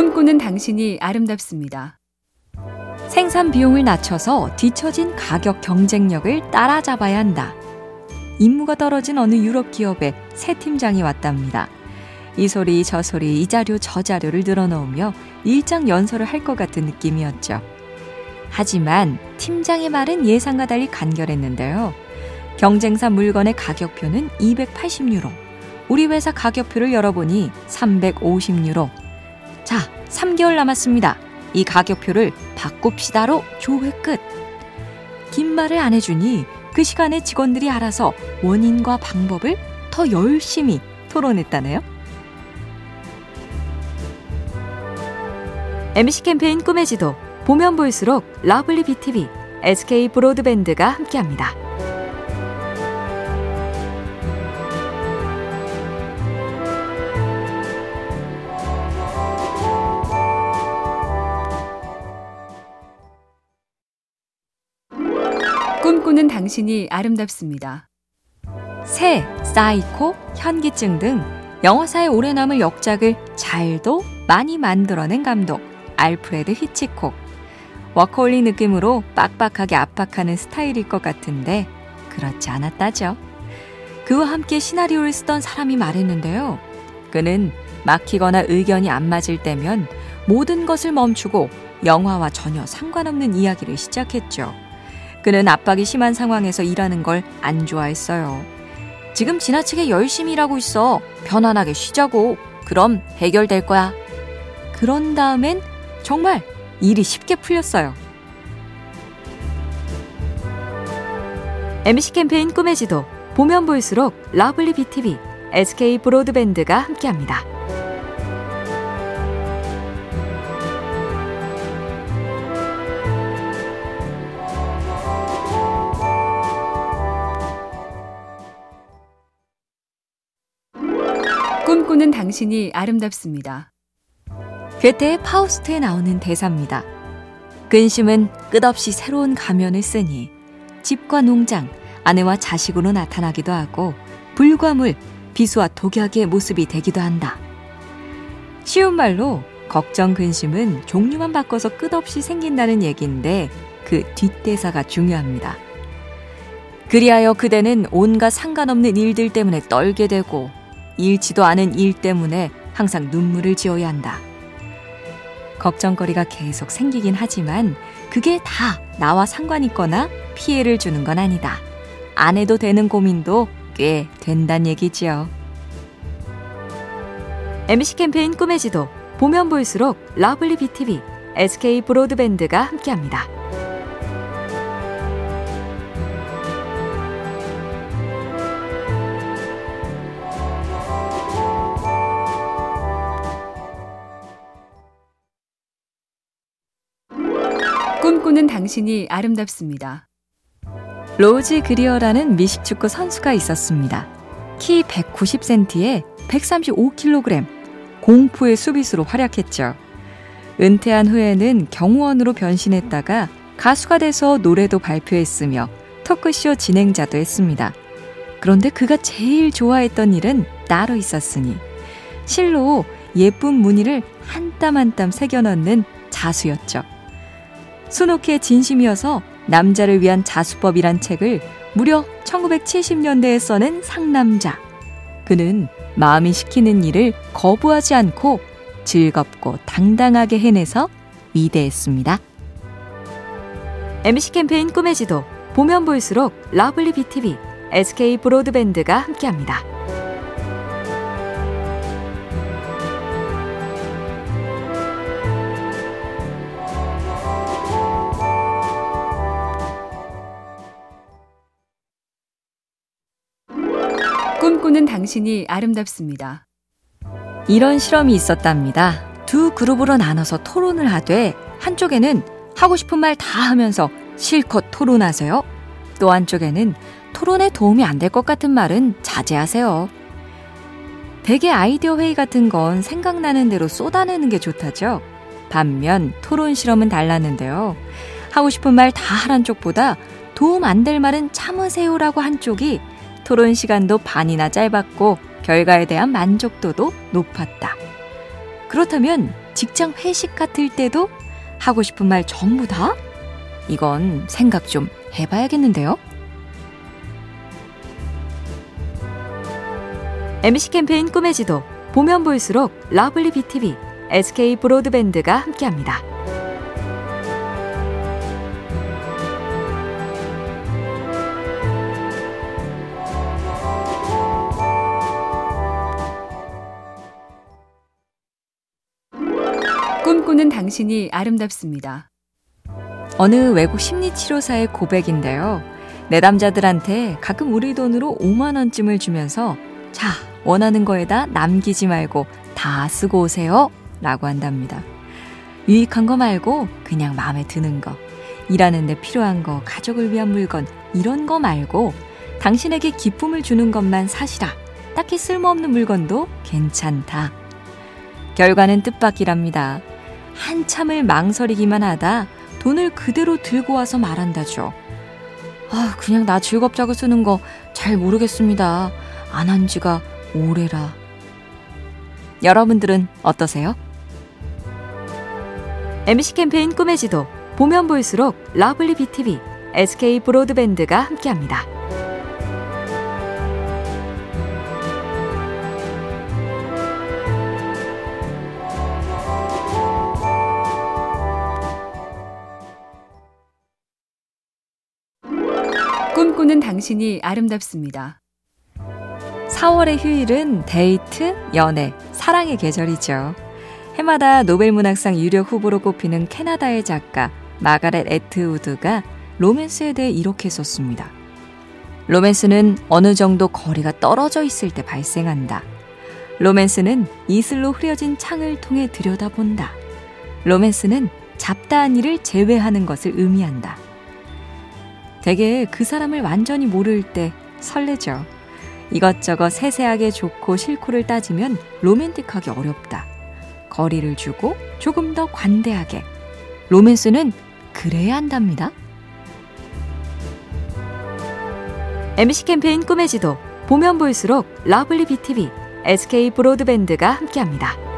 꿈꾸는 당신이 아름답습니다. 생산 비용을 낮춰서 뒤처진 가격 경쟁력을 따라잡아야 한다. 임무가 떨어진 어느 유럽 기업의 새 팀장이 왔답니다. 이 소리 저 소리 이 자료 저 자료를 늘어놓으며 일장 연설을 할 것 같은 느낌이었죠. 하지만 팀장의 말은 예상과 달리 간결했는데요. 경쟁사 물건의 가격표는 280유로. 우리 회사 가격표를 열어보니 350유로. 자, 3개월 남았습니다. 이 가격표를 바꿉시다로 조회 끝. 긴 말을 안 해주니 그 시간에 직원들이 알아서 원인과 방법을 더 열심히 토론했다네요. MBC 캠페인 꿈의 지도 보면 볼수록 러블리 BTV, SK 브로드밴드가 함께합니다. 당신이 아름답습니다. 새, 사이코, 현기증 등 영화사에 오래 남을 역작을 잘도 많이 만들어낸 감독 알프레드 히치콕. 워커홀릭 느낌으로 빡빡하게 압박하는 스타일일 것 같은데 그렇지 않았다죠. 그와 함께 시나리오를 쓰던 사람이 말했는데요. 그는 막히거나 의견이 안 맞을 때면 모든 것을 멈추고 영화와 전혀 상관없는 이야기를 시작했죠. 그는 압박이 심한 상황에서 일하는 걸 안 좋아했어요. 지금 지나치게 열심히 일하고 있어. 편안하게 쉬자고. 그럼 해결될 거야. 그런 다음엔 정말 일이 쉽게 풀렸어요. MBC 캠페인 꿈의 지도 보면 볼수록 러블리 BTV, SK 브로드밴드가 함께합니다. 꿈꾸는 당신이 아름답습니다. 괴테의 파우스트에 나오는 대사입니다. 근심은 끝없이 새로운 가면을 쓰니 집과 농장, 아내와 자식으로 나타나기도 하고 불과 물, 비수와 독약의 모습이 되기도 한다. 쉬운 말로 걱정 근심은 종류만 바꿔서 끝없이 생긴다는 얘기인데 그 뒷대사가 중요합니다. 그리하여 그대는 온갖 상관없는 일들 때문에 떨게 되고 잃지도 않은 일 때문에 항상 눈물을 지어야 한다. 걱정거리가 계속 생기긴 하지만 그게 다 나와 상관 있거나 피해를 주는 건 아니다. 안 해도 되는 고민도 꽤 된단 얘기지요. MC 캠페인 꿈의 지도 보면 볼수록 lovely BTV, SK 브로드밴드가 함께합니다. 당신이 아름답습니다. 로즈 그리어라는 미식축구 선수가 있었습니다. 키 190cm에 135kg, 공포의 수비수로 활약했죠. 은퇴한 후에는 경호원으로 변신했다가 가수가 돼서 노래도 발표했으며 토크쇼 진행자도 했습니다. 그런데 그가 제일 좋아했던 일은 따로 있었으니 실로 예쁜 무늬를 한 땀 한 땀 새겨 넣는 자수였죠. 수놓기에 진심이어서 남자를 위한 자수법이란 책을 무려 1970년대에 써낸 상남자. 그는 마음이 시키는 일을 거부하지 않고 즐겁고 당당하게 해내서 위대했습니다. MC 캠페인 꿈의 지도 보면 볼수록 lovely BTV, SK 브로드밴드가 함께합니다. 꿈꾸는 당신이 아름답습니다. 이런 실험이 있었답니다. 두 그룹으로 나눠서 토론을 하되 한쪽에는 하고 싶은 말 다 하면서 실컷 토론하세요. 또 한쪽에는 토론에 도움이 안 될 것 같은 말은 자제하세요. 대개 아이디어 회의 같은 건 생각나는 대로 쏟아내는 게 좋다죠. 반면 토론 실험은 달랐는데요. 하고 싶은 말 다 하란 쪽보다 도움 안 될 말은 참으세요라고 한 쪽이 토론 시간도 반이나 짧았고 결과에 대한 만족도도 높았다. 그렇다면 직장 회식 같을 때도 하고 싶은 말 전부 다? 이건 생각 좀 해봐야겠는데요? MC 캠페인 꿈의 지도 보면 볼수록 lovely BTV, SK 브로드밴드가 함께합니다. 꿈꾸는 당신이 아름답습니다. 어느 외국 심리치료사의 고백인데요. 내담자들한테 가끔 우리 돈으로 5만원쯤을 주면서 자, 원하는 거에다 남기지 말고 다 쓰고 오세요. 라고 한답니다. 유익한 거 말고 그냥 마음에 드는 거, 일하는데 필요한 거, 가족을 위한 물건, 이런 거 말고 당신에게 기쁨을 주는 것만 사시라. 딱히 쓸모없는 물건도 괜찮다. 결과는 뜻밖이랍니다. 한참을 망설이기만 하다 돈을 그대로 들고 와서 말한다죠. 아, 그냥 나 즐겁자고 쓰는 거 잘 모르겠습니다. 안 한 지가 오래라. 여러분들은 어떠세요? MC 캠페인 꿈의 지도 보면 볼수록 lovely BTV, SK 브로드밴드가 함께합니다. 당신이 아름답습니다. 4월의 휴일은 데이트, 연애, 사랑의 계절이죠. 해마다 노벨문학상 유력 후보로 꼽히는 캐나다의 작가 마가렛 에트우드가 로맨스에 대해 이렇게 썼습니다. 로맨스는 어느 정도 거리가 떨어져 있을 때 발생한다. 로맨스는 이슬로 흐려진 창을 통해 들여다본다. 로맨스는 잡다한 일을 제외하는 것을 의미한다. 대개 그 사람을 완전히 모를 때 설레죠. 이것저것 세세하게 좋고 싫고를 따지면 로맨틱하기 어렵다. 거리를 주고 조금 더 관대하게. 로맨스는 그래야 한답니다. MC 캠페인 꿈의 지도 보면 볼수록 lovely BTV, SK 브로드밴드가 함께합니다.